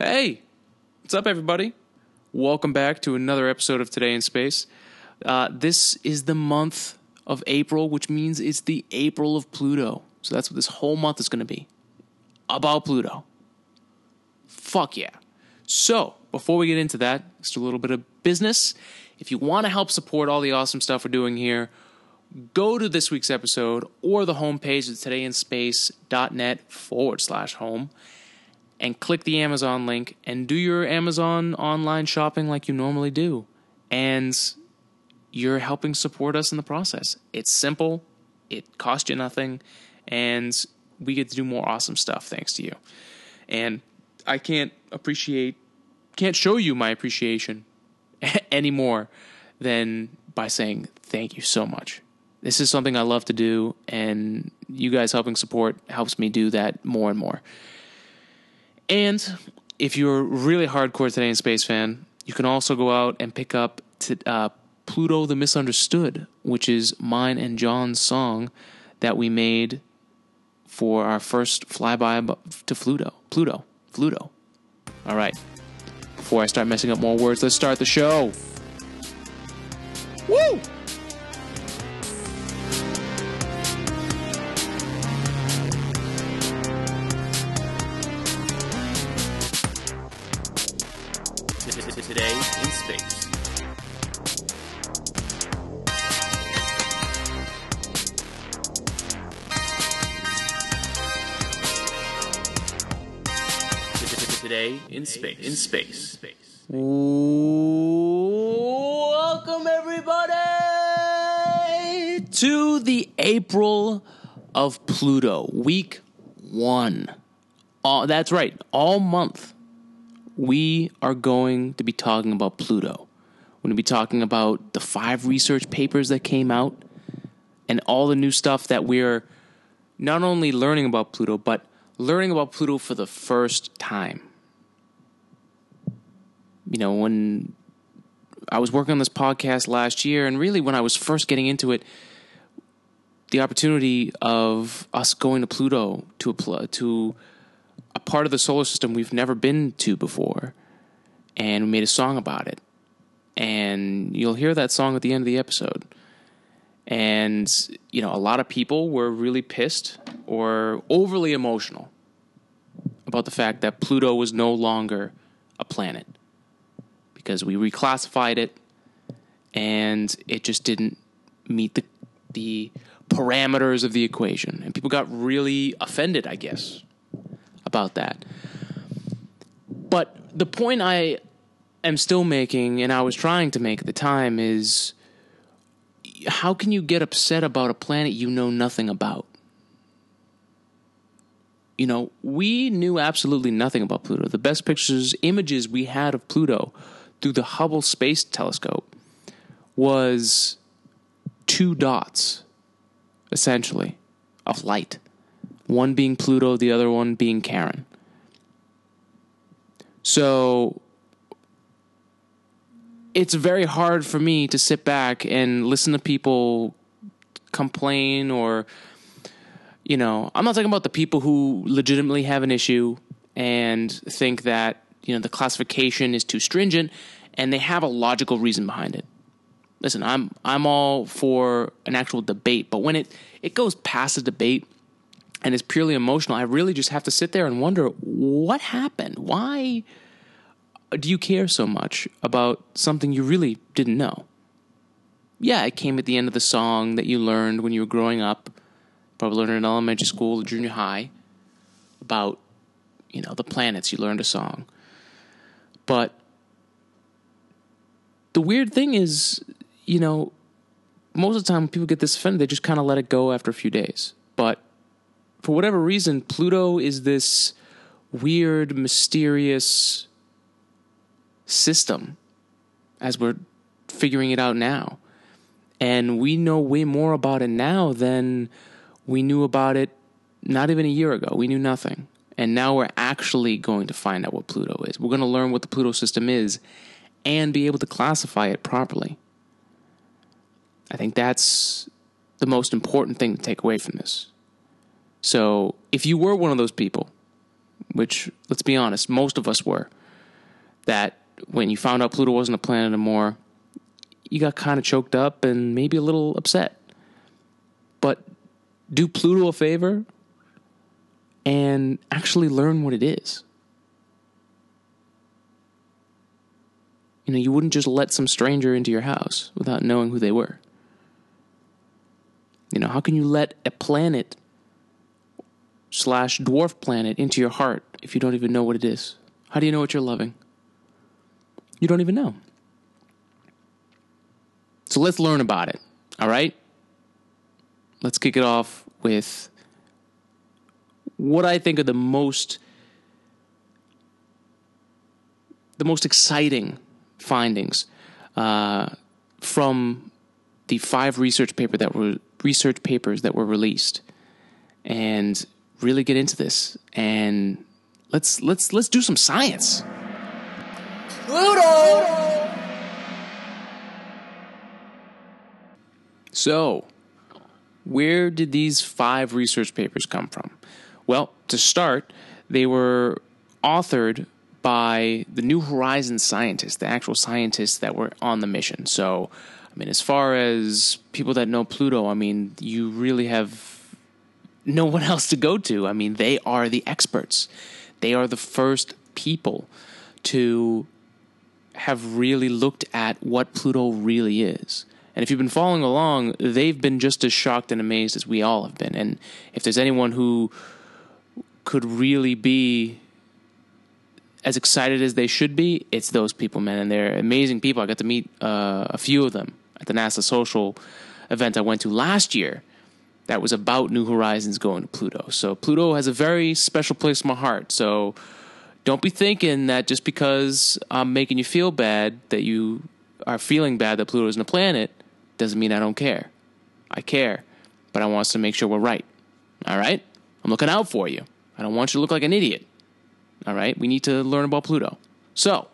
Hey, what's up, everybody? Welcome back to another episode of Today in Space. Uh, this is the month of April, which means it's the April of Pluto. So that's what this whole month is going to be about Pluto. Fuck yeah. So, before we get into that, just a little bit of business. If you want to help support all the awesome stuff we're doing here, go to this week's episode or the homepage at todayinspace.net forward slash home and click the Amazon link and do your Amazon online shopping like you normally do. And you're helping support us in the process. It's simple, it costs you nothing, and we get to do more awesome stuff thanks to you. And I can't appreciate, can't show you my appreciation any more than by saying thank you so much. This is something I love to do, and you guys helping support helps me do that more and more. And if you're really hardcore Today in Space fan, you can also go out and pick up uh, Pluto the Misunderstood, which is mine and John's song that we made for our first flyby to Pluto. Pluto. Pluto. All right. Before I start messing up more words, let's start the show. Woo! Today in space. In space. Space. Welcome, everybody, to the April of Pluto, week one. All, that's right, all month we are going to be talking about Pluto. We're going to be talking about the five research papers that came out and all the new stuff that we're not only learning about Pluto, but learning about Pluto for the first time. You know, when I was working on this podcast last year, and really when I was first getting into it, the opportunity of us going to Pluto to a, to a part of the solar system we've never been to before, and we made a song about it. And you'll hear that song at the end of the episode. And, you know, a lot of people were really pissed or overly emotional about the fact that Pluto was no longer a planet because we reclassified it and it just didn't meet the the parameters of the equation. And people got really offended i guess about that. But the point i am still making and i was trying to make at the time is how can you get upset about a planet you know nothing about? You know we knew absolutely nothing about pluto. The best pictures images we had of pluto through the Hubble Space Telescope was two dots, essentially, of light. One being Pluto, the other one being Charon. So it's very hard for me to sit back and listen to people complain or you know, I'm not talking about the people who legitimately have an issue and think that you know the classification is too stringent and they have a logical reason behind it. Listen i'm i'm all for an actual debate but when it it goes past a debate and is purely emotional i really just have to sit there and wonder what happened? Why do you care so much about something you really didn't know? Yeah it came at the end of the song that you learned when you were growing up probably learned in elementary school or junior high about you know the planets. You learned a song but the weird thing is, you know, most of the time people get this offended, they just kind of let it go after a few days. But for whatever reason, Pluto is this weird, mysterious system as we're figuring it out now. And we know way more about it now than we knew about it not even a year ago. We knew nothing. And now we're actually going to find out what Pluto is. We're going to learn what the Pluto system is and be able to classify it properly. I think that's the most important thing to take away from this. So, if you were one of those people which, let's be honest, most of us were, that when you found out Pluto wasn't a planet anymore, you got kind of choked up and maybe a little upset. But do Pluto a favor and actually learn what it is. You know, you wouldn't just let some stranger into your house without knowing who they were. You know, how can you let a planet slash dwarf planet into your heart if you don't even know what it is? How do you know what you're loving? You don't even know. So let's learn about it, all right? Let's kick it off with what I think are the most the most exciting findings uh, from the five research paper that were research papers that were released, and really get into this and let's let's let's do some science. Pluto! So, where did these five research papers come from? Well, to start, they were authored by the New Horizons scientists, the actual scientists that were on the mission. So, I mean, as far as people that know Pluto, I mean, you really have no one else to go to. I mean, they are the experts. They are the first people to have really looked at what Pluto really is. And if you've been following along, they've been just as shocked and amazed as we all have been. And if there's anyone who could really be as excited as they should be, it's those people, man. And they're amazing people. I got to meet uh, a few of them at the NASA Social event I went to last year that was about New Horizons going to Pluto. So Pluto has a very special place in my heart. So don't be thinking that just because I'm making you feel bad that you are feeling bad that Pluto isn't a planet doesn't mean I don't care. I care, but I want us to make sure we're right. All right? I'm looking out for you. I don't want you to look like an idiot. All right? We need to learn about Pluto. So,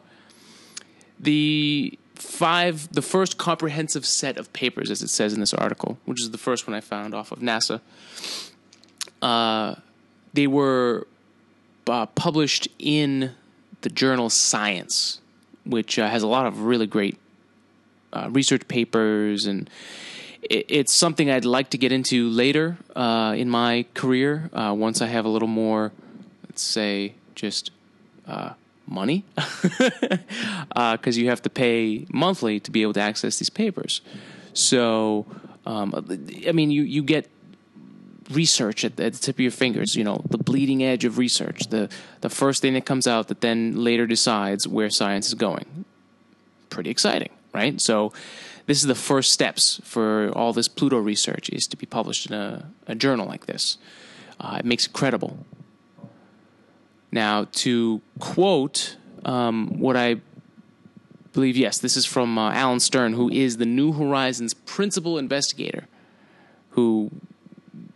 the five, the first comprehensive set of papers, as it says in this article, which is the first one I found off of NASA, uh, they were uh, published in the journal Science, which uh, has a lot of really great uh, research papers and it, it's something I'd like to get into later uh, in my career uh, once I have a little more, let's say, just uh, money, because you have to pay monthly to be able to access these papers. So, um, I mean, you you get research at, at, the tip of your fingers. You know, the bleeding edge of research, the the first thing that comes out that then later decides where science is going. Pretty exciting right? So this is the first steps for all this Pluto research is to be published in a, a journal like this. Uh, it makes it credible. Now, to quote um, what I believe, yes, this is from uh, Alan Stern, who is the New Horizons principal investigator. Who,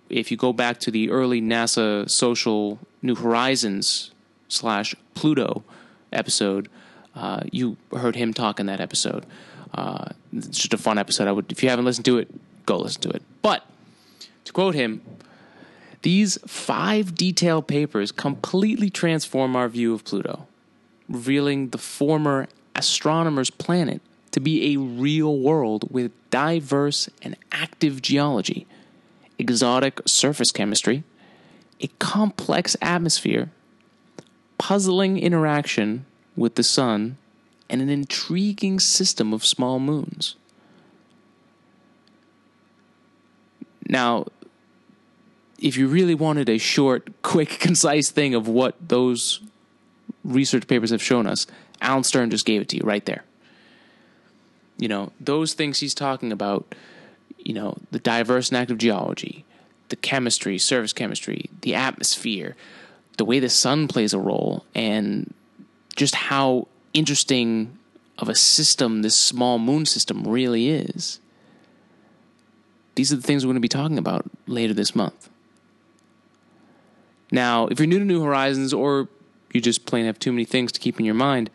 if you go back to the early NASA social New Horizons slash Pluto episode, uh, you heard him talk in that episode. Uh, it's just a fun episode. I would, if you haven't listened to it, go listen to it. But to quote him, these five detailed papers completely transform our view of Pluto, revealing the former astronomer's planet to be a real world with diverse and active geology, exotic surface chemistry, a complex atmosphere, puzzling interaction with the sun, and an intriguing system of small moons. Now, if you really wanted a short, quick, concise thing of what those research papers have shown us, Alan Stern just gave it to you right there. You know, those things he's talking about, you know, the diverse and active geology, the chemistry, surface chemistry, the atmosphere, the way the sun plays a role, and just how interesting of a system this small moon system really is. These are the things we're going to be talking about later this month. Now, if you're new to New Horizons or you just plain have too many things to keep in your mind,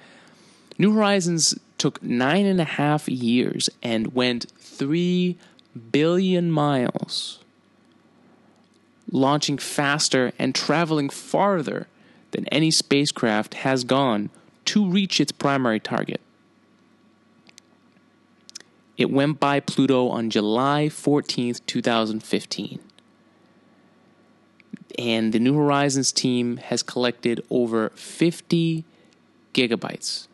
New Horizons took nine and a half years and went three billion miles, launching faster and traveling farther than any spacecraft has gone to reach its primary target. It went by Pluto on July 14th, 2015. And the New Horizons team has collected over 50 gigabytes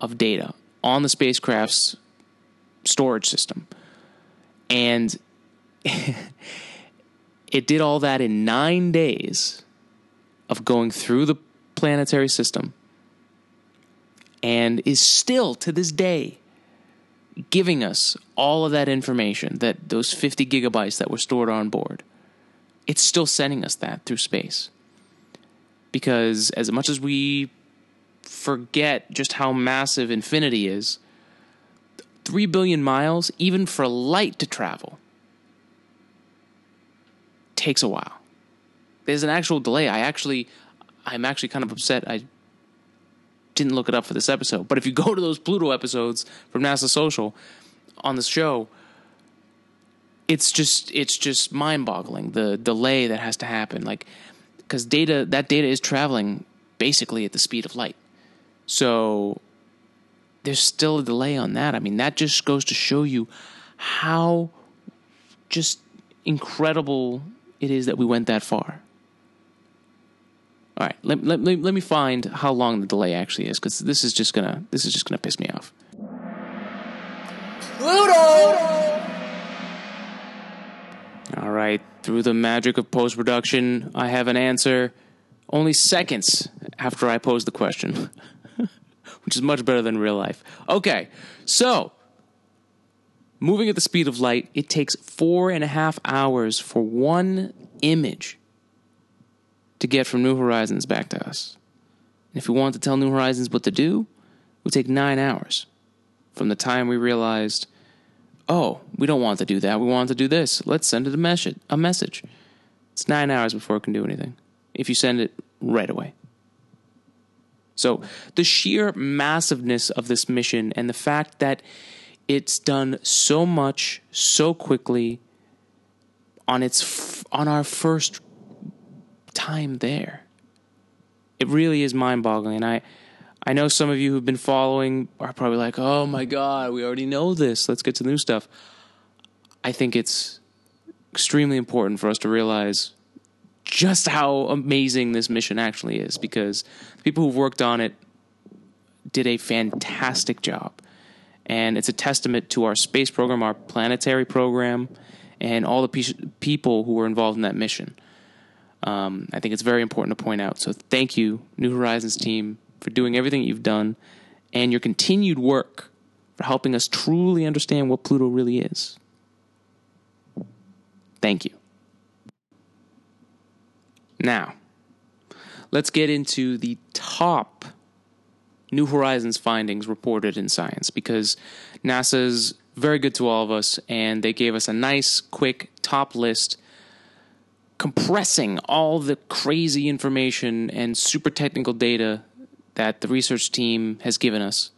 of data on the spacecraft's storage system. And it did all that in nine days of going through the planetary system and is still to this day giving us all of that information that those 50 gigabytes that were stored on board it's still sending us that through space. Because as much as we forget just how massive infinity is 3 billion miles even for light to travel takes a while. There's an actual delay. I actually i'm actually kind of upset i didn't look it up for this episode. But if you go to those Pluto episodes from NASA Social on the show, it's just it's just mind-boggling the delay that has to happen. Like because data that data is traveling basically at the speed of light. So there's still a delay on that. I mean, that just goes to show you how just incredible it is that we went that far. All right, let, let, let, let me find how long the delay actually is because this is just gonna this is just gonna piss me off. Pluto! All right, through the magic of post production, I have an answer only seconds after I pose the question, which is much better than real life. Okay, so moving at the speed of light, it takes four and a half hours for one image to get from New Horizons back to us. And if we wanted to tell New Horizons what to do, it would take nine hours from the time we realized, oh, we don't want to do that. We want to do this. Let's send it a message. A message. It's nine hours before it can do anything. If you send it right away. So the sheer massiveness of this mission and the fact that it's done so much so quickly on its f- on our first time there. It really is mind-boggling. And I I know some of you who've been following are probably like, "Oh my god, we already know this. Let's get to the new stuff." I think it's extremely important for us to realize just how amazing this mission actually is because the people who've worked on it did a fantastic job. And it's a testament to our space program, our planetary program, and all the pe- people who were involved in that mission. Um, I think it's very important to point out. So thank you, New Horizons team, for doing everything you've done and your continued work for helping us truly understand what Pluto really is. Thank you. Now, let's get into the top New Horizons findings reported in Science because NASA's very good to all of us and they gave us a nice, quick top list compressing all the crazy information and super technical data that the research team has given us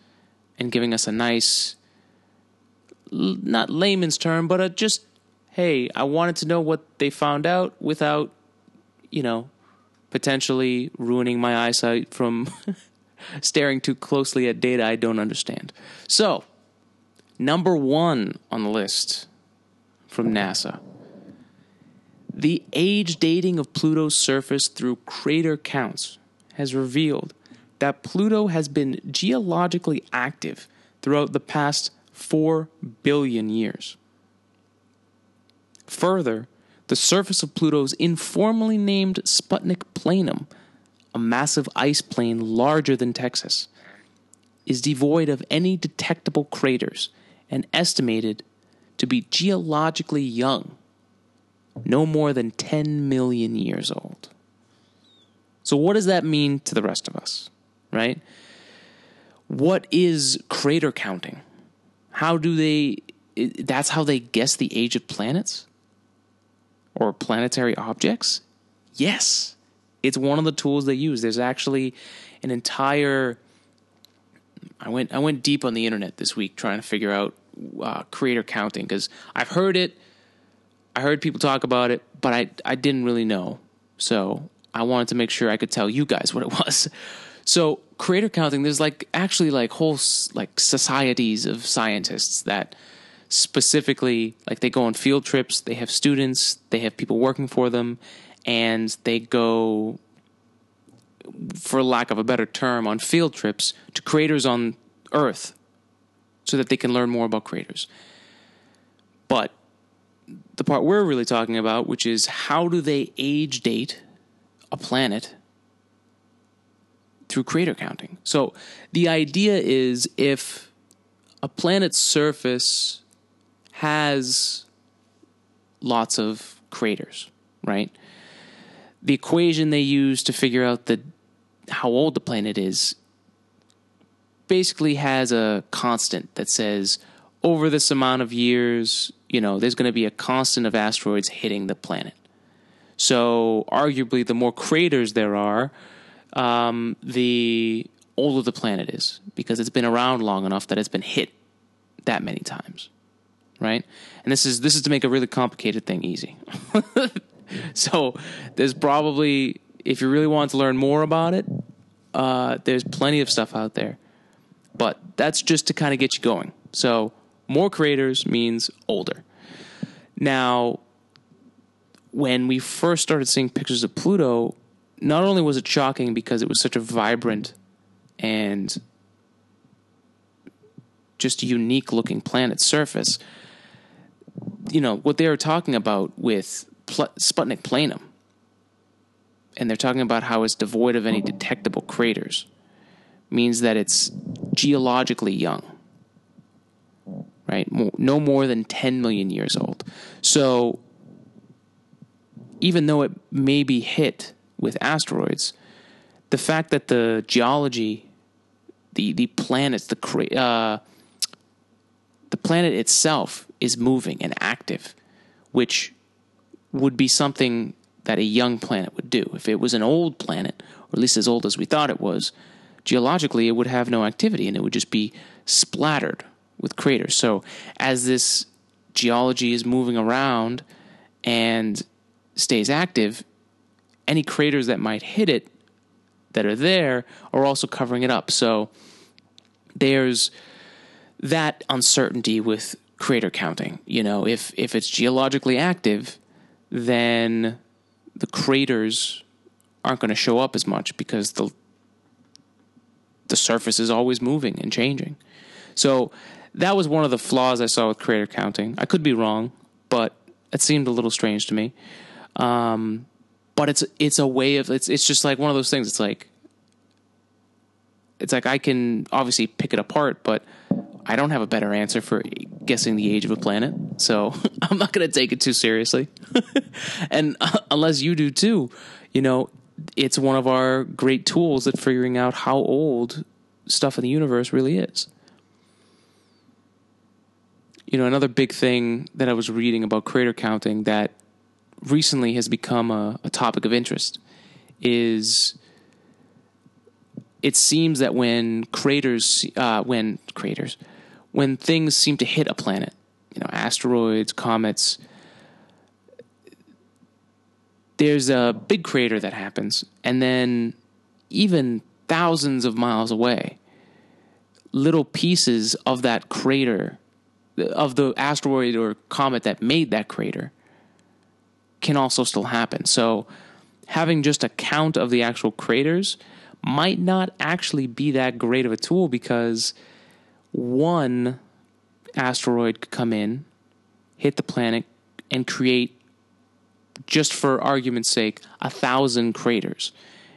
and giving us a nice not layman's term but a just hey i wanted to know what they found out without you know potentially ruining my eyesight from staring too closely at data i don't understand. So number 1 on the list from nasa the age dating of Pluto's surface through crater counts has revealed that Pluto has been geologically active throughout the past 4 billion years. Further, the surface of Pluto's informally named Sputnik Planum, a massive ice plain larger than Texas, is devoid of any detectable craters and estimated to be geologically young no more than 10 million years old. So, what does that mean to the rest of us, right? What is crater counting? How do they, that's how they guess the age of planets or planetary objects? Yes, it's one of the tools they use. There's actually an entire, I went, I went deep on the internet this week trying to figure out uh, crater counting because I've heard it I heard people talk about it, but I I didn't really know. So I wanted to make sure I could tell you guys what it was. So crater counting, there's like actually like whole like societies of scientists that specifically like they go on field trips. They have students, they have people working for them, and they go, for lack of a better term, on field trips to craters on Earth, so that they can learn more about craters. But the part we're really talking about, which is how do they age date a planet through crater counting? So the idea is if a planet's surface has lots of craters, right? The equation they use to figure out the how old the planet is basically has a constant that says over this amount of years, you know, there's going to be a constant of asteroids hitting the planet. So, arguably, the more craters there are, um, the older the planet is because it's been around long enough that it's been hit that many times, right? And this is this is to make a really complicated thing easy. so, there's probably if you really want to learn more about it, uh, there's plenty of stuff out there. But that's just to kind of get you going. So, more craters means older. Now, when we first started seeing pictures of Pluto, not only was it shocking because it was such a vibrant and just unique looking planet surface, you know, what they were talking about with Pl- Sputnik Planum, and they're talking about how it's devoid of any detectable craters, means that it's geologically young right? No more than 10 million years old. So even though it may be hit with asteroids, the fact that the geology, the the planets, the uh, the planet itself is moving and active, which would be something that a young planet would do. If it was an old planet, or at least as old as we thought it was, geologically it would have no activity and it would just be splattered with craters. So as this geology is moving around and stays active, any craters that might hit it that are there are also covering it up. So there's that uncertainty with crater counting. You know, if if it's geologically active, then the craters aren't going to show up as much because the the surface is always moving and changing. So that was one of the flaws I saw with crater counting. I could be wrong, but it seemed a little strange to me. Um, but it's it's a way of it's it's just like one of those things. It's like it's like I can obviously pick it apart, but I don't have a better answer for guessing the age of a planet, so I'm not going to take it too seriously. and uh, unless you do too, you know, it's one of our great tools at figuring out how old stuff in the universe really is you know, another big thing that I was reading about crater counting that recently has become a, a topic of interest is it seems that when craters, uh, when craters, when things seem to hit a planet, you know, asteroids, comets, there's a big crater that happens, and then even thousands of miles away, little pieces of that crater of the asteroid or comet that made that crater can also still happen. So having just a count of the actual craters might not actually be that great of a tool because one asteroid could come in, hit the planet, and create, just for argument's sake, a thousand craters.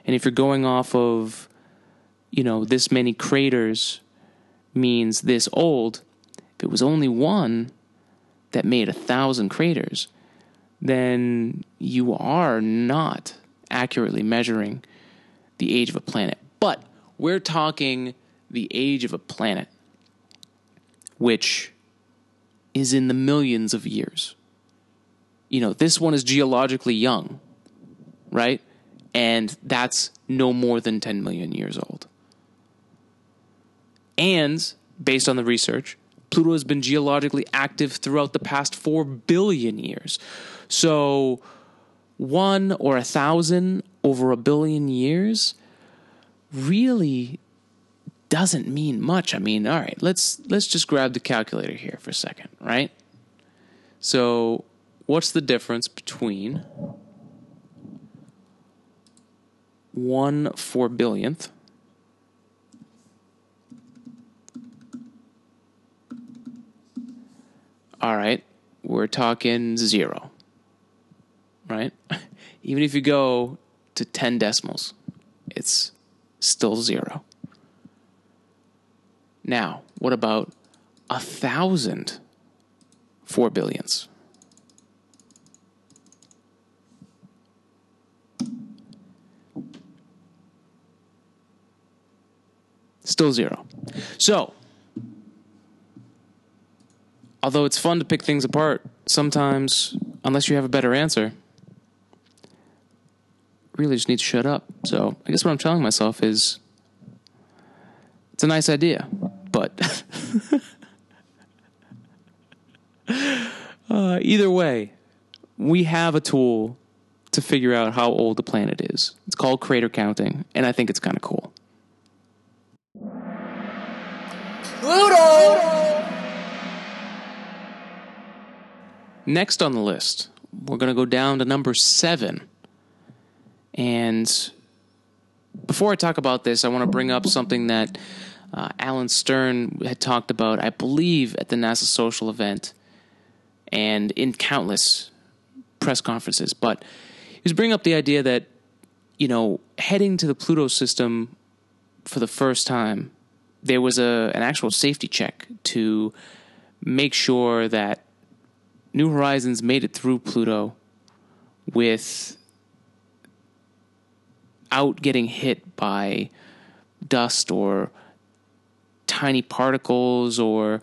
And if you're going off of, you know, this many craters means this old, if it was only one that made a thousand craters, then you are not accurately measuring the age of a planet. But we're talking the age of a planet, which is in the millions of years. You know, this one is geologically young, right? And that's no more than 10 million years old. And based on the research, Pluto has been geologically active throughout the past 4 billion years. So, one or a thousand over a billion years really doesn't mean much. I mean, all right, let's let's just grab the calculator here for a second, right? So, what's the difference between one four billionth all right, we're talking zero, right? Even if you go to 10 decimals, it's still zero. Now, what about a thousand four billions? Still zero. So, although it's fun to pick things apart, sometimes, unless you have a better answer, really just need to shut up. So I guess what I'm telling myself is it's a nice idea, but uh, either way, we have a tool to figure out how old the planet is. It's called crater counting, and I think it's kind of cool. Pluto! Next on the list, we're going to go down to number seven. And before I talk about this, I want to bring up something that uh, Alan Stern had talked about, I believe, at the NASA social event and in countless press conferences. But he was bringing up the idea that, you know, heading to the Pluto system for the first time, there was a an actual safety check to make sure that New Horizons made it through Pluto with out getting hit by dust or tiny particles or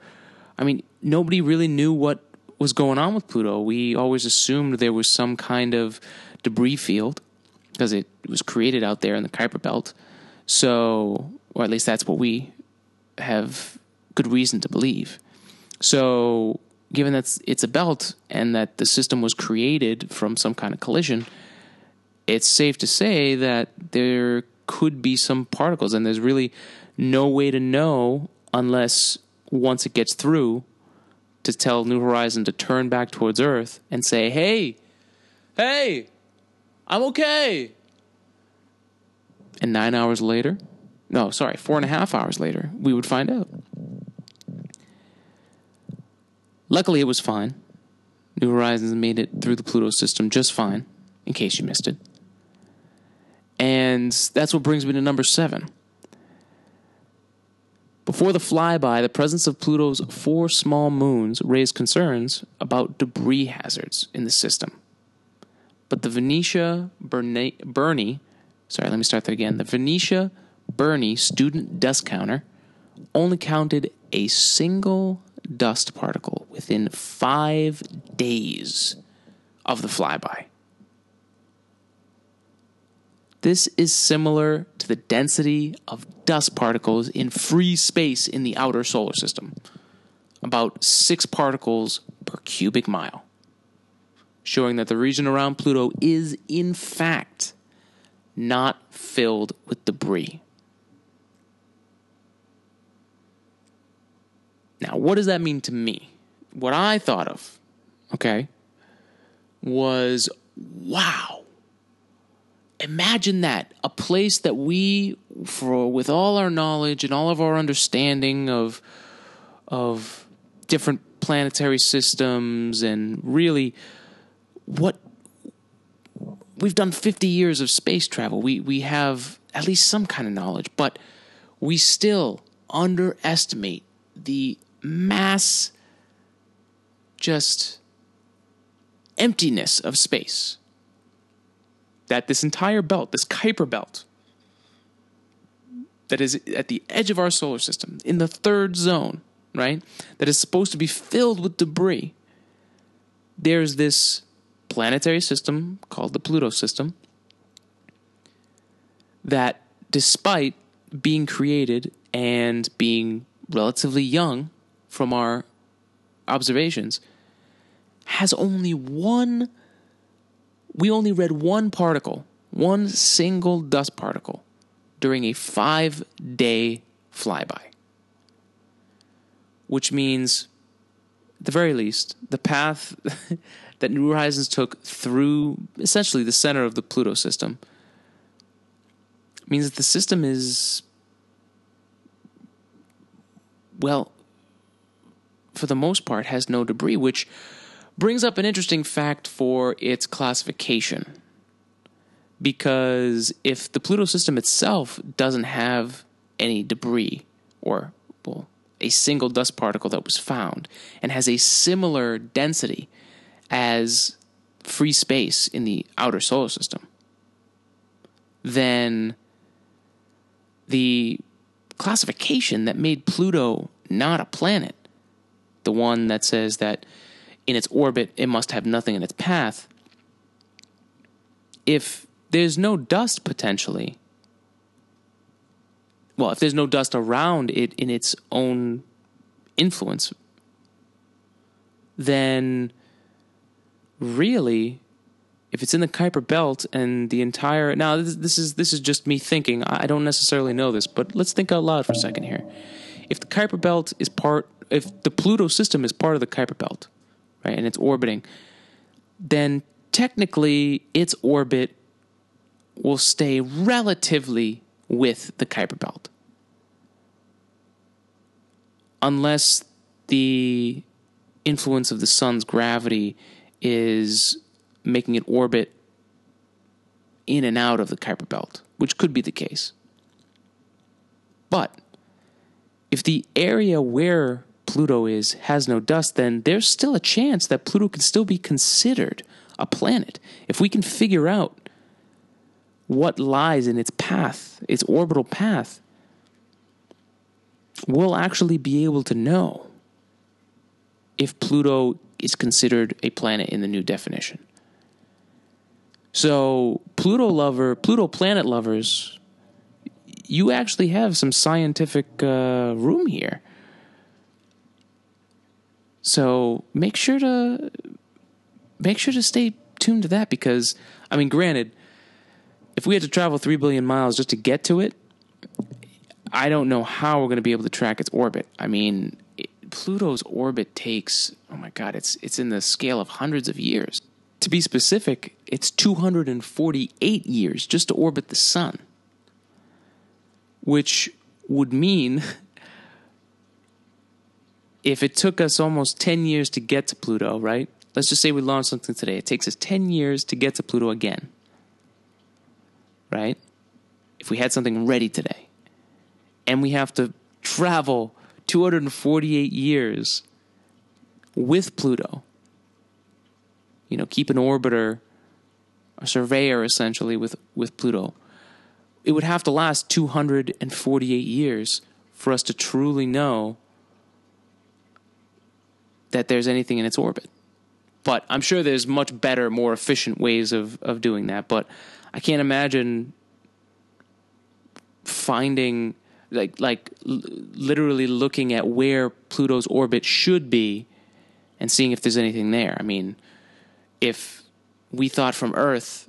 I mean nobody really knew what was going on with Pluto. We always assumed there was some kind of debris field because it was created out there in the Kuiper belt. So, or at least that's what we have good reason to believe. So, given that it's a belt and that the system was created from some kind of collision, it's safe to say that there could be some particles, and there's really no way to know unless once it gets through to tell New Horizon to turn back towards Earth and say, hey, hey, I'm okay. And nine hours later, no, sorry, four and a half hours later, we would find out. Luckily, it was fine. New Horizons made it through the Pluto system just fine, in case you missed it. And that's what brings me to number seven. Before the flyby, the presence of Pluto's four small moons raised concerns about debris hazards in the system. But the Venetia Burney, sorry, let me start that again. The Venetia Burney student dust counter only counted a single dust particle within five days of the flyby. This is similar to the density of dust particles in free space in the outer solar system, about six particles per cubic mile, showing that the region around Pluto is, in fact, not filled with debris. Now, what does that mean to me? What I thought of, okay, was wow. Imagine that a place that we, for with all our knowledge and all of our understanding of of different planetary systems and really what we've done 50 years of space travel. We we have at least some kind of knowledge, but we still underestimate the mass just emptiness of space. That this entire belt, this Kuiper belt, that is at the edge of our solar system, in the third zone, right, that is supposed to be filled with debris, there's this planetary system called the Pluto system that, despite being created and being relatively young, from our observations has only one we only read one particle one single dust particle during a five day flyby. Which means, at the very least, the path that New Horizons took through essentially the center of the Pluto system means that the system is, well, for the most part, has no debris, which brings up an interesting fact for its classification. Because if the Pluto system itself doesn't have any debris, or, well, a single dust particle that was found, and has a similar density as free space in the outer solar system, then the classification that made Pluto not a planet, the one that says that in its orbit it must have nothing in its path, if there's no dust potentially, well, if there's no dust around it in its own influence, then really, if it's in the Kuiper Belt and the entire now this, is this is just me thinking. I don't necessarily know this, but let's think out loud for a second here. If the Kuiper Belt is part, if the Pluto system is part of the Kuiper Belt, right, and it's orbiting, then technically its orbit will stay relatively with the Kuiper Belt. Unless the influence of the sun's gravity is making it orbit in and out of the Kuiper Belt, which could be the case. But if the area where Pluto is has no dust, then there's still a chance that Pluto can still be considered a planet. If we can figure out what lies in its path, its orbital path, we'll actually be able to know if Pluto is considered a planet in the new definition. So, Pluto lover, Pluto planet lovers, you actually have some scientific uh, room here. So make sure to make sure to stay tuned to that because I mean, granted, if we had to travel three billion miles just to get to it, I don't know how we're going to be able to track its orbit. I mean, it, Pluto's orbit takes oh my god, it's it's in the scale of hundreds of years. To be specific, it's 248 years just to orbit the sun. Which would mean if it took us almost 10 years to get to Pluto, right? Let's just say we launch something today. It takes us 10 years to get to Pluto again. Right? If we had something ready today. And we have to travel 248 years with Pluto. You know, keep an orbiter, a surveyor essentially with, with Pluto. It would have to last 248 years for us to truly know that there's anything in its orbit. But I'm sure there's much better, more efficient ways of, of doing that. But I can't imagine finding like like l- literally looking at where Pluto's orbit should be and seeing if there's anything there. I mean, if we thought from Earth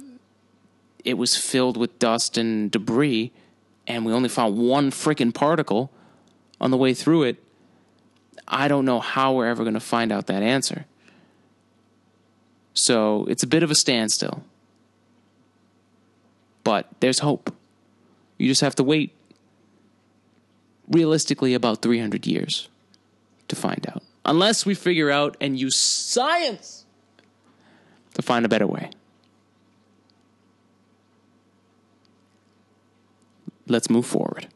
it was filled with dust and debris and we only found one freaking particle on the way through it, I don't know how we're ever going to find out that answer. So it's a bit of a standstill. But there's hope. You just have to wait realistically about 300 years to find out. Unless we figure out and use science to find a better way. Let's move forward.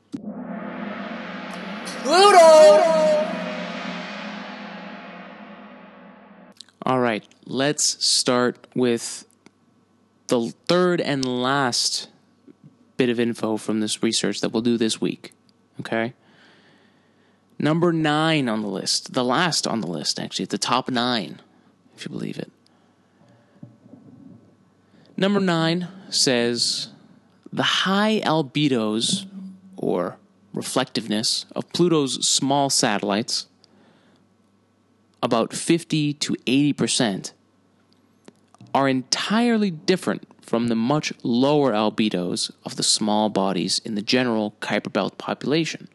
All right, let's start with the third and last bit of info from this research that we'll do this week. Okay? Number nine on the list, the last on the list, actually, the top nine, if you believe it. Number nine says the high albedos, or reflectiveness, of Pluto's small satellites about 50 to 80% are entirely different from the much lower albedos of the small bodies in the general Kuiper Belt population,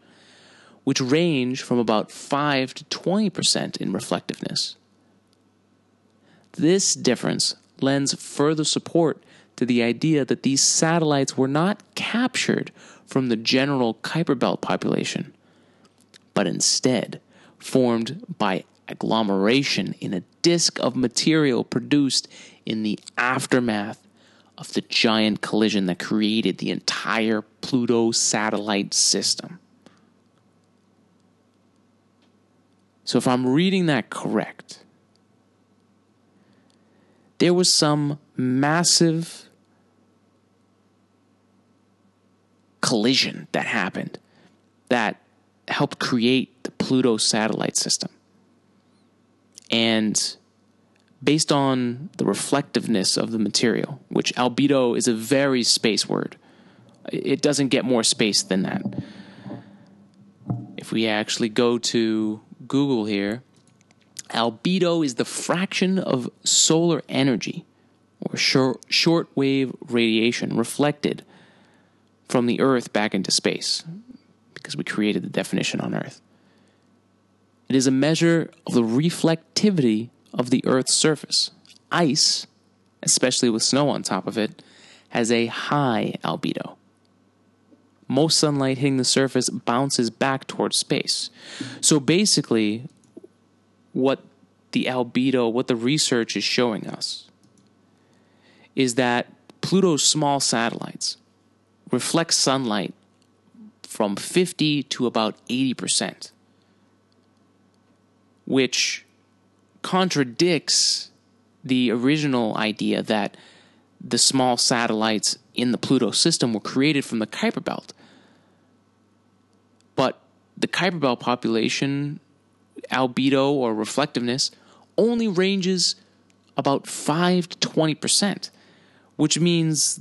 which range from about 5 to 20% in reflectiveness. This difference lends further support to the idea that these satellites were not captured from the general Kuiper Belt population, but instead formed by agglomeration in a disk of material produced in the aftermath of the giant collision that created the entire Pluto satellite system. So, if I'm reading that correct, there was some massive collision that happened that helped create the Pluto satellite system. And based on the reflectiveness of the material, which albedo is a very space word, it doesn't get more space than that. If we actually go to Google here, albedo is the fraction of solar energy or short, wave radiation reflected from the Earth back into space because we created the definition on Earth. It is a measure of the reflectivity of the Earth's surface. Ice, especially with snow on top of it, has a high albedo. Most sunlight hitting the surface bounces back towards space. So basically, what the albedo, what the research is showing us, is that Pluto's small satellites reflect sunlight from 50 to about 80%, which contradicts the original idea that the small satellites in the Pluto system were created from the Kuiper Belt. But the Kuiper Belt population, albedo or reflectiveness, only ranges about 5 to 20%, which means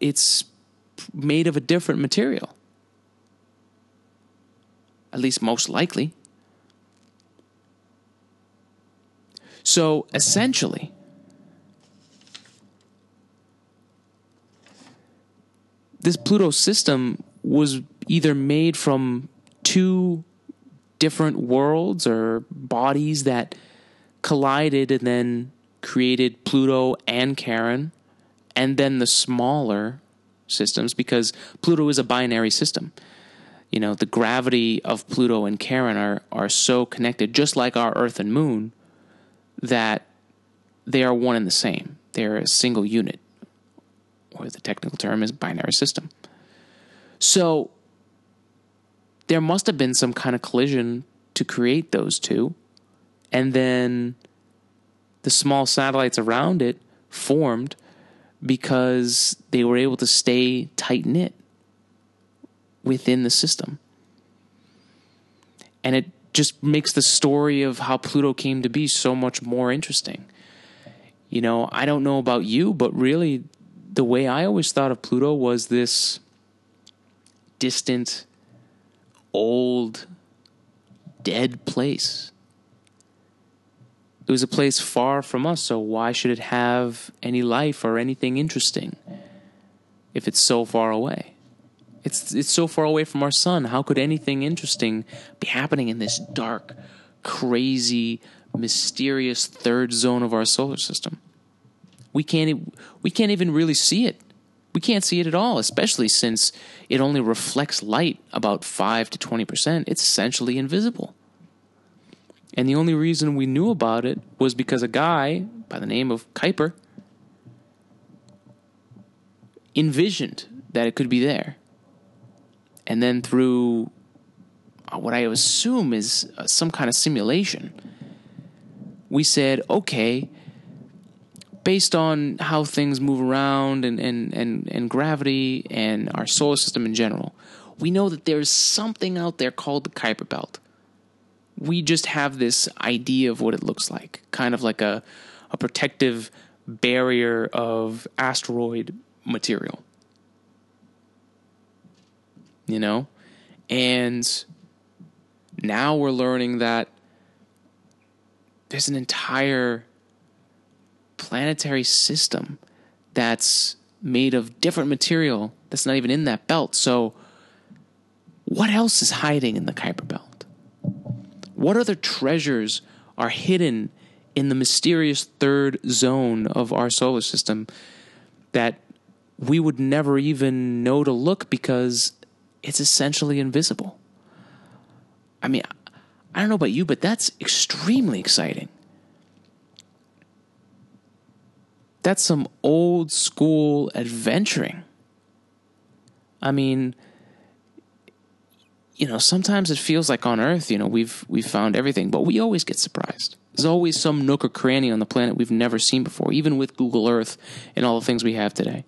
it's made of a different material. At least, most likely. So essentially, this Pluto system was either made from two different worlds or bodies that collided and then created Pluto and Charon, and then the smaller systems because Pluto is a binary system. You know, the gravity of Pluto and Charon are, are so connected, just like our Earth and Moon, that they are one and the same. They're a single unit, or the technical term is binary system. So there must have been some kind of collision to create those two, and then the small satellites around it formed because they were able to stay tight knit within the system. And it just makes the story of how Pluto came to be so much more interesting. You know, I don't know about you, but really, the way I always thought of Pluto was this distant, old, dead place. It was a place far from us, so why should it have any life or anything interesting if it's so far away? It's it's so far away from our sun. How could anything interesting be happening in this dark, crazy, mysterious third zone of our solar system? We can't we can't even really see it. We can't see it at all, especially since it only reflects light about 5 to 20%. It's essentially invisible. And the only reason we knew about it was because a guy by the name of Kuiper envisioned that it could be there and then through uh, what I assume is uh, some kind of simulation, we said, okay, based on how things move around and, and, and, and gravity and our solar system in general, we know that there's something out there called the Kuiper Belt. We just have this idea of what it looks like, kind of like a, a protective barrier of asteroid material you know? And now we're learning that there's an entire planetary system that's made of different material that's not even in that belt. So, what else is hiding in the Kuiper Belt? What other treasures are hidden in the mysterious third zone of our solar system that we would never even know to look because it's essentially invisible? I mean, I don't know about you, but that's extremely exciting. That's some old school adventuring. I mean, you know, sometimes it feels like on Earth, you know, we've we've found everything, but we always get surprised. There's always some nook or cranny on the planet we've never seen before, even with Google Earth and all the things we have today.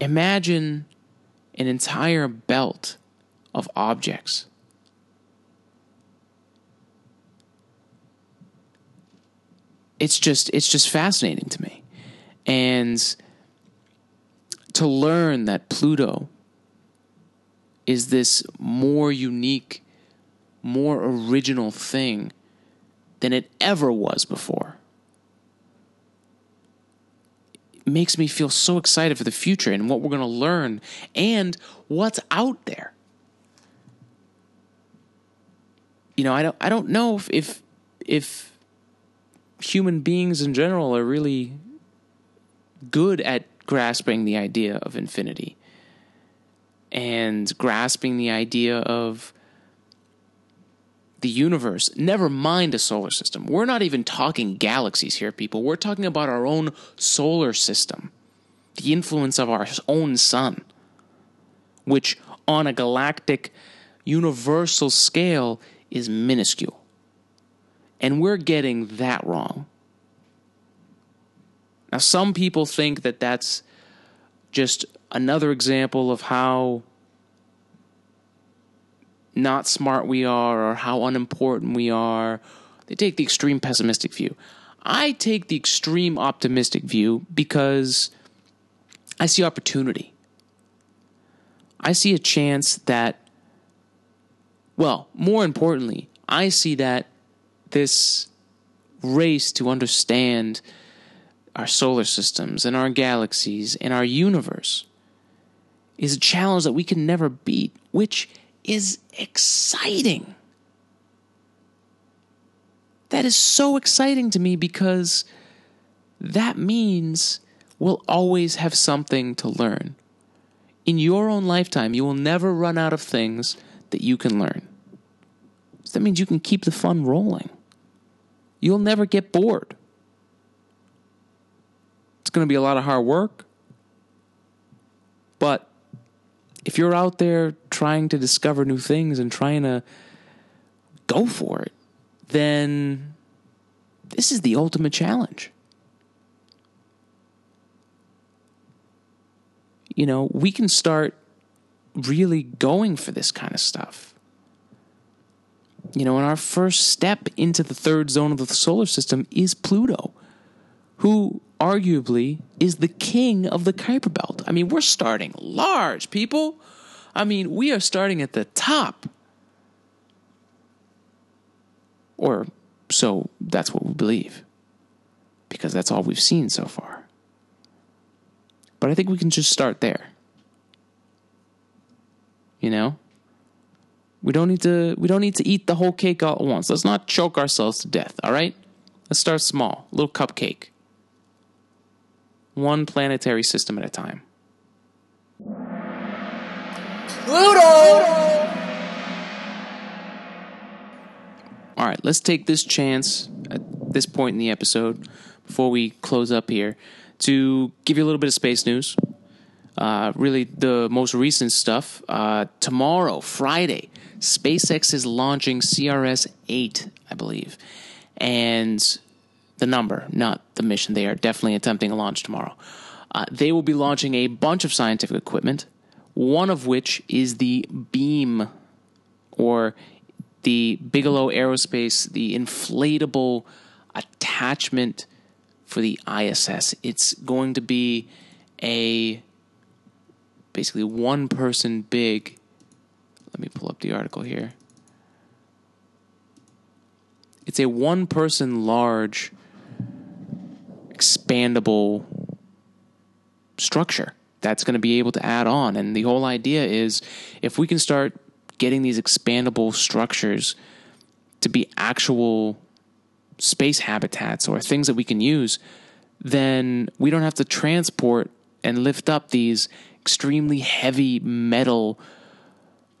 Imagine an entire belt of objects. It's just it's just fascinating to me. And to learn that Pluto is this more unique, more original thing than it ever was before. It makes me feel so excited for the future and what we're going to learn and what's out there. You know, I don't I don't know if if, if human beings in general are really good at grasping the idea of infinity and grasping the idea of the universe, never mind a solar system. We're not even talking galaxies here, people. We're talking about our own solar system, the influence of our own sun, which on a galactic, universal scale is minuscule. And we're getting that wrong. Now, some people think that that's just another example of how not smart we are or how unimportant we are. They take the extreme pessimistic view. I take the extreme optimistic view because I see opportunity. I see a chance that, well, more importantly, I see that this race to understand our solar systems and our galaxies and our universe is a challenge that we can never beat, which is exciting. That is so exciting to me because that means we'll always have something to learn. In your own lifetime, you will never run out of things that you can learn. So that means you can keep the fun rolling. You'll never get bored. It's going to be a lot of hard work, but if you're out there trying to discover new things and trying to go for it, then this is the ultimate challenge. You know, we can start really going for this kind of stuff. You know, and our first step into the third zone of the solar system is Pluto, who arguably is the king of the Kuiper Belt. I mean, we're starting large, people. I mean, we are starting at the top. Or so that's what we believe. Because that's all we've seen so far. But I think we can just start there. You know? We don't need to we don't need to eat the whole cake all at once. Let's not choke ourselves to death, all right? Let's start small, little cupcake one planetary system at a time. Pluto! All right, let's take this chance at this point in the episode before we close up here to give you a little bit of space news. Uh, really, the most recent stuff. Uh, tomorrow, Friday, SpaceX is launching CRS 8, I believe. And the number, not the mission. They are definitely attempting a launch tomorrow. Uh, they will be launching a bunch of scientific equipment, one of which is the beam or the Bigelow Aerospace, the inflatable attachment for the ISS. It's going to be a basically one person big. Let me pull up the article here. It's a one person large expandable structure that's going to be able to add on. And the whole idea is if we can start getting these expandable structures to be actual space habitats or things that we can use, then we don't have to transport and lift up these extremely heavy metal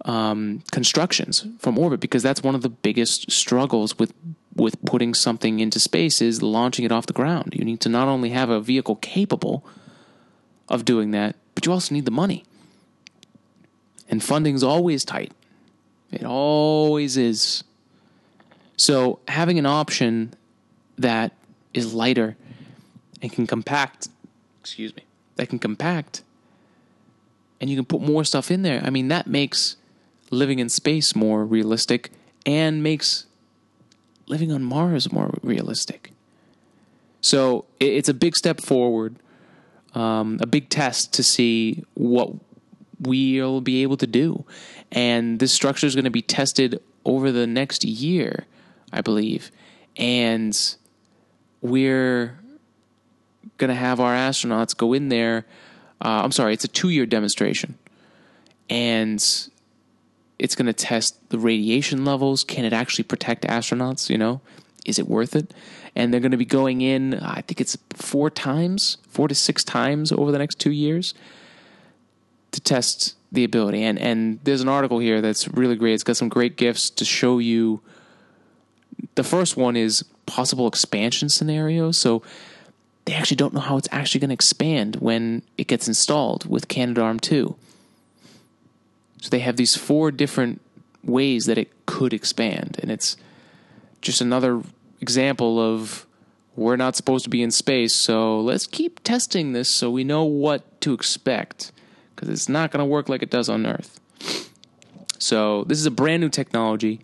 um, constructions from orbit because that's one of the biggest struggles with with putting something into space is launching it off the ground. You need to not only have a vehicle capable of doing that, but you also need the money. And funding's always tight. It always is. So having an option that is lighter and can compact, excuse me, that can compact and you can put more stuff in there. I mean, that makes living in space more realistic and makes living on Mars more realistic. So it's a big step forward, um, a big test to see what we'll be able to do. And this structure is going to be tested over the next year, I believe. And we're going to have our astronauts go in there. Uh, I'm sorry, it's a two year demonstration. And it's going to test the radiation levels. Can it actually protect astronauts? You know, is it worth it? And they're going to be going in, I think it's four times, four to six times over the next two years to test the ability. And and there's an article here that's really great. It's got some great gifts to show you. The first one is possible expansion scenarios. So they actually don't know how it's actually going to expand when it gets installed with Canadarm2. So they have these four different ways that it could expand. And it's just another example of we're not supposed to be in space, so let's keep testing this so we know what to expect because it's not going to work like it does on Earth. So, this is a brand new technology,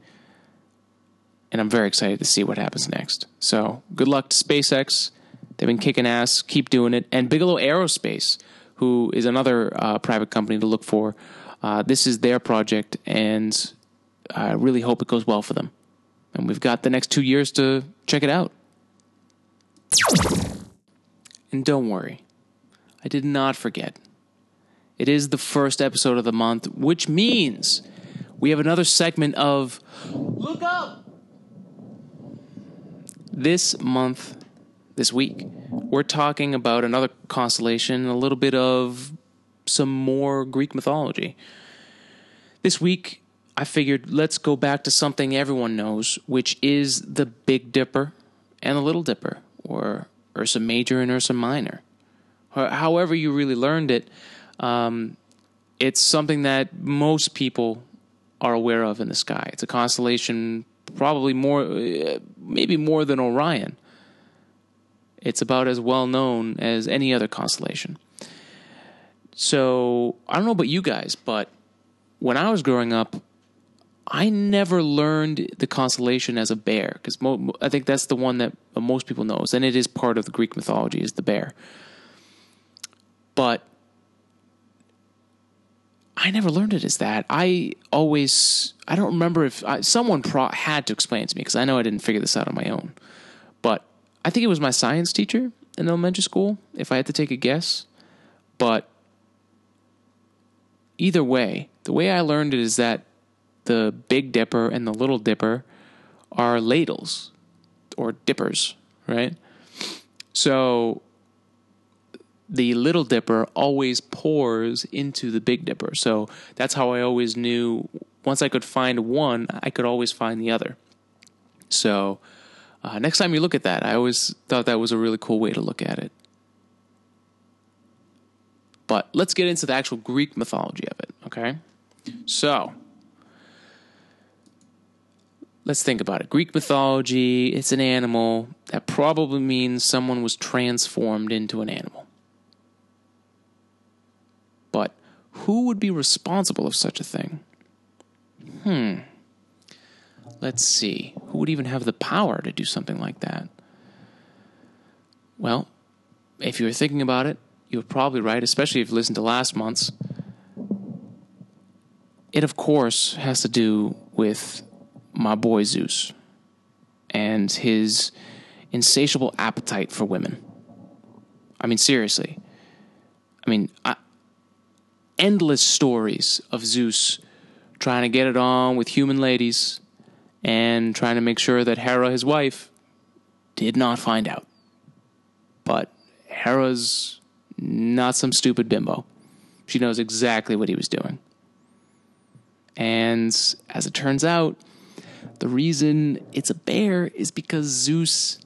and I'm very excited to see what happens next. So, good luck to SpaceX. They've been kicking ass, keep doing it. And Bigelow Aerospace, who is another uh, private company to look for, uh, this is their project, and I really hope it goes well for them. And we've got the next two years to check it out. And don't worry, I did not forget. It is the first episode of the month, which means we have another segment of Look Up! This month, this week, we're talking about another constellation, a little bit of some more Greek mythology. This week, I figured let's go back to something everyone knows, which is the Big Dipper and the Little Dipper, or Ursa Major and Ursa Minor. However, you really learned it, um, it's something that most people are aware of in the sky. It's a constellation, probably more, uh, maybe more than Orion. It's about as well known as any other constellation. So I don't know about you guys, but when I was growing up, I never learned the constellation as a bear because mo- I think that's the one that most people knows, and it is part of the Greek mythology is the bear. But I never learned it as that. I always I don't remember if I, someone pro- had to explain it to me because I know I didn't figure this out on my own. But I think it was my science teacher in elementary school, if I had to take a guess. But either way, the way I learned it is that the Big Dipper and the Little Dipper are ladles or dippers, right? So the Little Dipper always pours into the Big Dipper. So that's how I always knew once I could find one, I could always find the other. So uh, next time you look at that, I always thought that was a really cool way to look at it. But let's get into the actual Greek mythology of it, okay? So, let's think about it. Greek mythology, it's an animal. That probably means someone was transformed into an animal. But who would be responsible of such a thing? Hmm. Let's see. Who would even have the power to do something like that? Well, if you were thinking about it, you're probably right, especially if you listened to last month's. It, of course, has to do with my boy Zeus and his insatiable appetite for women. I mean, seriously. I mean, I, endless stories of Zeus trying to get it on with human ladies and trying to make sure that Hera, his wife, did not find out. But Hera's not some stupid bimbo. She knows exactly what he was doing. And as it turns out, the reason it's a bear is because Zeus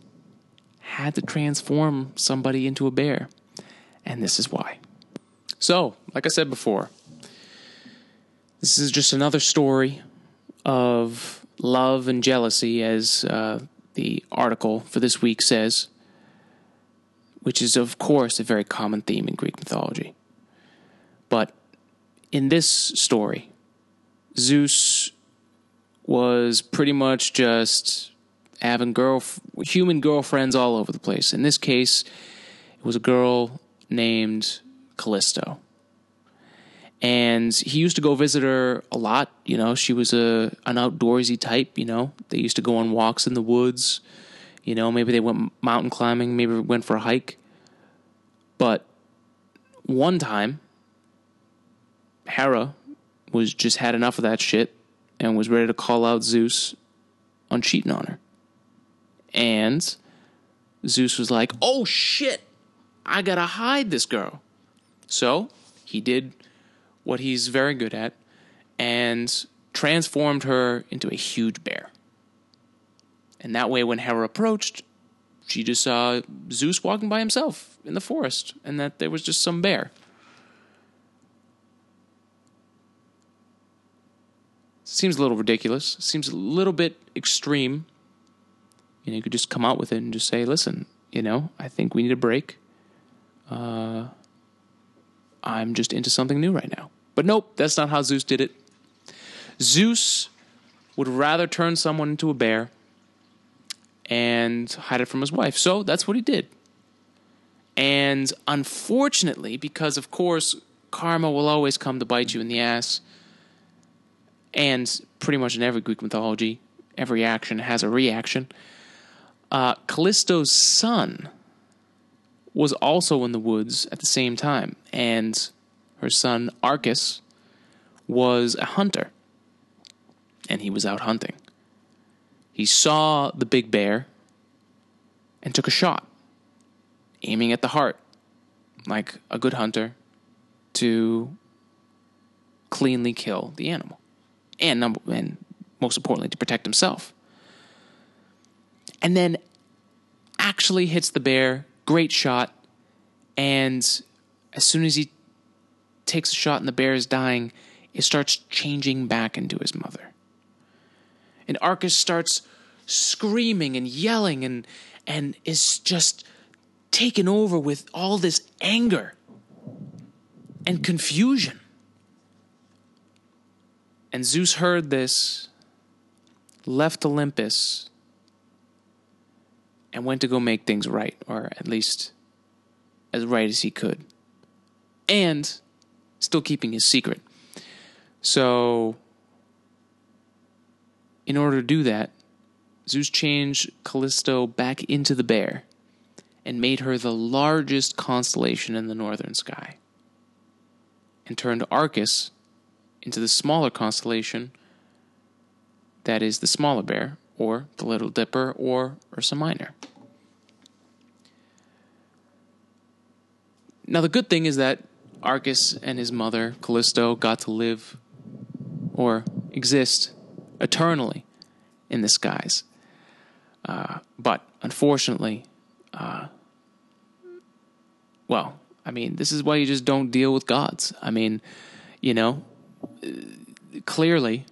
had to transform somebody into a bear. And this is why. So, like I said before, this is just another story of love and jealousy, as uh, the article for this week says, which is, of course, a very common theme in Greek mythology. But in this story, Zeus was pretty much just having girl human girlfriends all over the place. In this case, it was a girl named Callisto. And he used to go visit her a lot. You know, she was a an outdoorsy type. You know, they used to go on walks in the woods. You know, maybe they went mountain climbing, maybe went for a hike. But one time, Hera was just had enough of that shit and was ready to call out Zeus on cheating on her. And Zeus was like, "Oh shit, I gotta hide this girl." So he did what he's very good at and transformed her into a huge bear. And that way, when Hera approached, she just saw Zeus walking by himself in the forest and that there was just some bear. Seems a little ridiculous. Seems a little bit extreme. You know, you could just come out with it and just say, listen, you know, I think we need a break. Uh, I'm just into something new right now. But nope, that's not how Zeus did it. Zeus would rather turn someone into a bear and hide it from his wife. So that's what he did. And unfortunately, because of course, karma will always come to bite you in the ass, and pretty much in every Greek mythology, every action has a reaction. Uh, Callisto's son was also in the woods at the same time, and her son Arcas was a hunter, and he was out hunting. He saw the big bear and took a shot, aiming at the heart, like a good hunter, to cleanly kill the animal, and number and most importantly to protect himself. And then actually hits the bear great shot. And as soon as he takes a shot and the bear is dying, it starts changing back into his mother. And Arcas starts screaming and yelling and and is just taken over with all this anger and confusion. And Zeus heard this, left Olympus, and went to go make things right, or at least as right as he could. And still keeping his secret. So, in order to do that, Zeus changed Callisto back into the bear and made her the largest constellation in the northern sky, and turned Arcas into the smaller constellation that is the smaller bear, or the Little Dipper, or Ursa Minor. Now, the good thing is that Arcas and his mother, Callisto, got to live or exist eternally in the skies. Uh, but unfortunately, uh, well, I mean, this is why you just don't deal with gods. I mean, you know, clearly,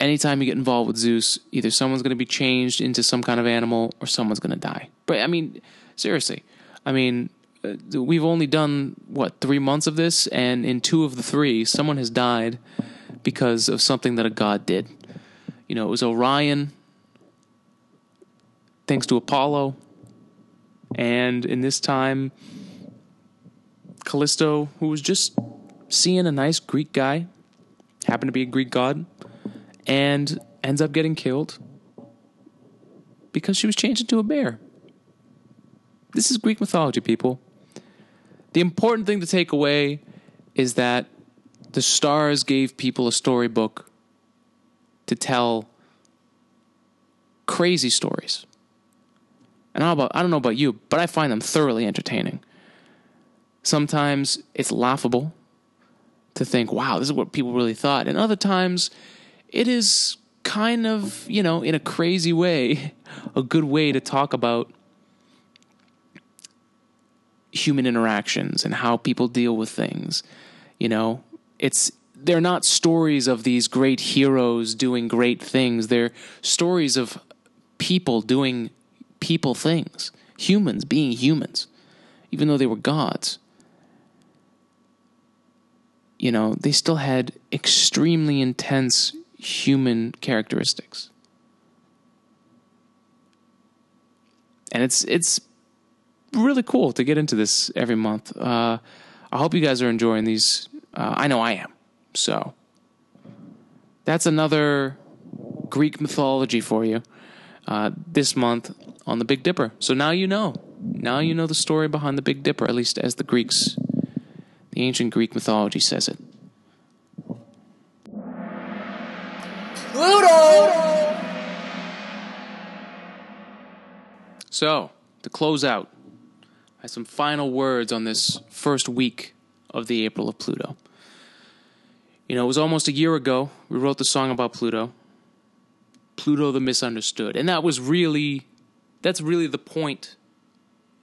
anytime you get involved with Zeus, either someone's going to be changed into some kind of animal or someone's going to die. But I mean, seriously, I mean, uh, we've only done what three months of this, and in two of the three, someone has died because of something that a god did. You know, it was Orion, thanks to Apollo, and in this time, Callisto, who was just seeing a nice Greek guy, happened to be a Greek god, and ends up getting killed because she was changed into a bear. this is Greek mythology, people. The important thing to take away is that the stars gave people a storybook to tell crazy stories. And I don't, about, I don't know about you, but I find them thoroughly entertaining. Sometimes it's laughable to think, wow, this is what people really thought. And other times it is kind of, you know, in a crazy way, a good way to talk about human interactions and how people deal with things. You know, it's they're not stories of these great heroes doing great things. They're stories of people doing people things, humans being humans, even though they were gods. You know, they still had extremely intense human characteristics. And it's it's really cool to get into this every month. Uh, I hope you guys are enjoying these. Uh, I know I am. So that's another Greek mythology for you uh, this month on the Big Dipper. So now you know. Now you know the story behind the Big Dipper, at least as the Greeks, the ancient Greek mythology says it. Pluto! So, to close out, I have some final words on this first week of the April of Pluto. You know, it was almost a year ago we wrote the song about Pluto. Pluto the Misunderstood. And that was really, that's really the point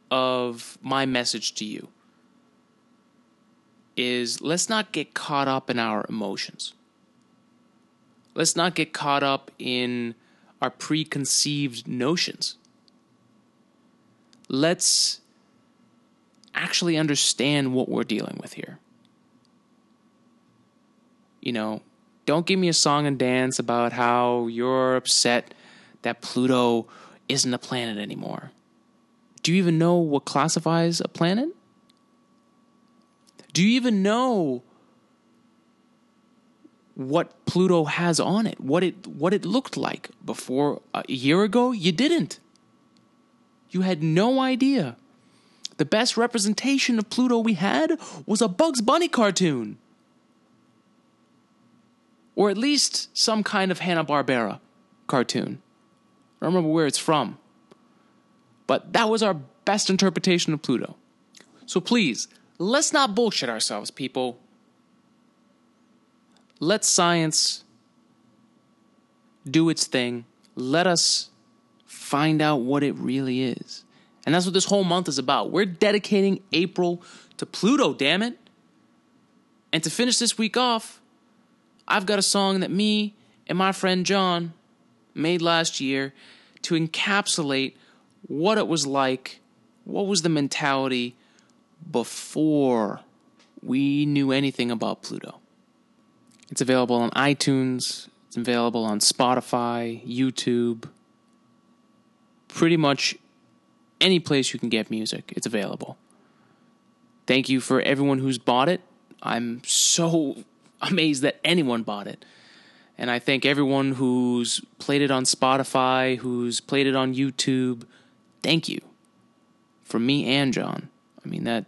of my message to you. Is let's not get caught up in our emotions. Let's not get caught up in our preconceived notions. Let's actually understand what we're dealing with here. You know, don't give me a song and dance about how you're upset that Pluto isn't a planet anymore. Do you even know what classifies a planet? Do you even know what Pluto has on it? What it what it looked like before a year ago? You didn't. You had no idea. The best representation of Pluto we had was a Bugs Bunny cartoon. Or at least some kind of Hanna-Barbera cartoon. I don't remember where it's from. But that was our best interpretation of Pluto. So please, let's not bullshit ourselves, people. Let science do its thing. Let us find out what it really is. And that's what this whole month is about. We're dedicating April to Pluto, damn it. And to finish this week off, I've got a song that me and my friend John made last year to encapsulate what it was like, what was the mentality before we knew anything about Pluto. It's available on iTunes, it's available on Spotify, YouTube, pretty much any place you can get music, it's available. Thank you for everyone who's bought it. I'm so amazed that anyone bought it. And I thank everyone who's played it on Spotify, who's played it on YouTube. Thank you. From me and John. I mean, that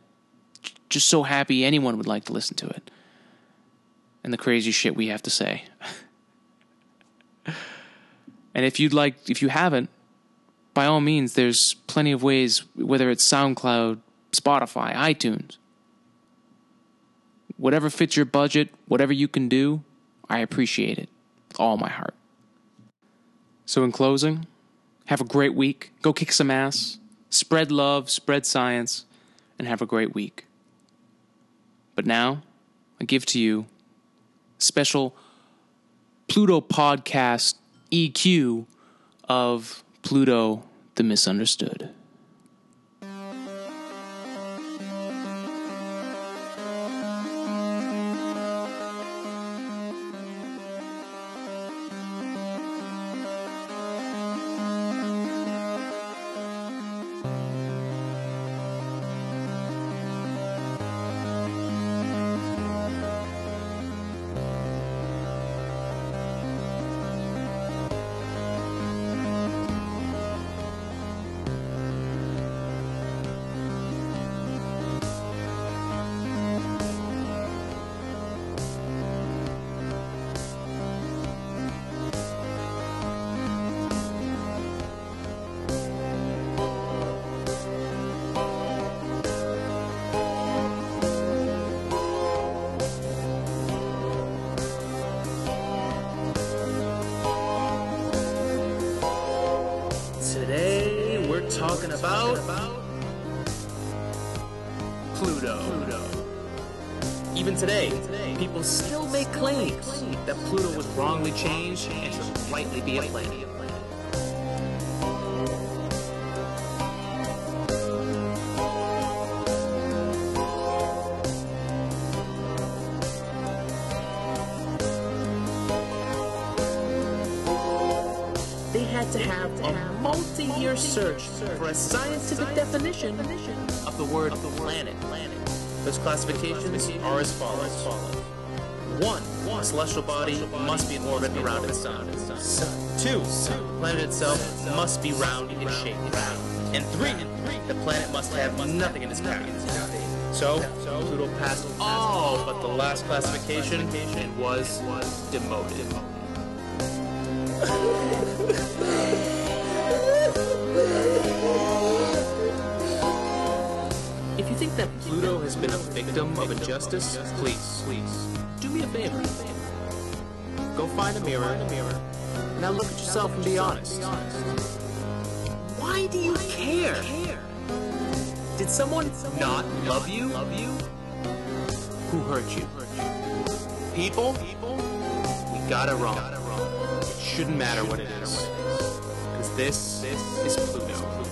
just so happy anyone would like to listen to it. And the crazy shit we have to say. and if you'd like, if you haven't, by all means, there's plenty of ways, whether it's SoundCloud, Spotify, iTunes, whatever fits your budget, whatever you can do, I appreciate it all my heart. So, in closing, have a great week. Go kick some ass, spread love, spread science, and have a great week. But now, I give to you special Pluto podcast EQ of Pluto the Misunderstood. Scientific definition of the word planet. Those classifications are as follows. One, celestial body must be in orbit around its sun. Two, the planet itself must be round in shape. And three, the planet must have nothing in its path. So, Pluto passed all but the last classification and was demoted. Pluto has been a victim of injustice, please, please, do me a favor. Go find a mirror, now look at yourself and be honest. Why do you care? Did someone not love you? Who hurt you? People? We got it wrong. It shouldn't matter what it is. Because this is Pluto.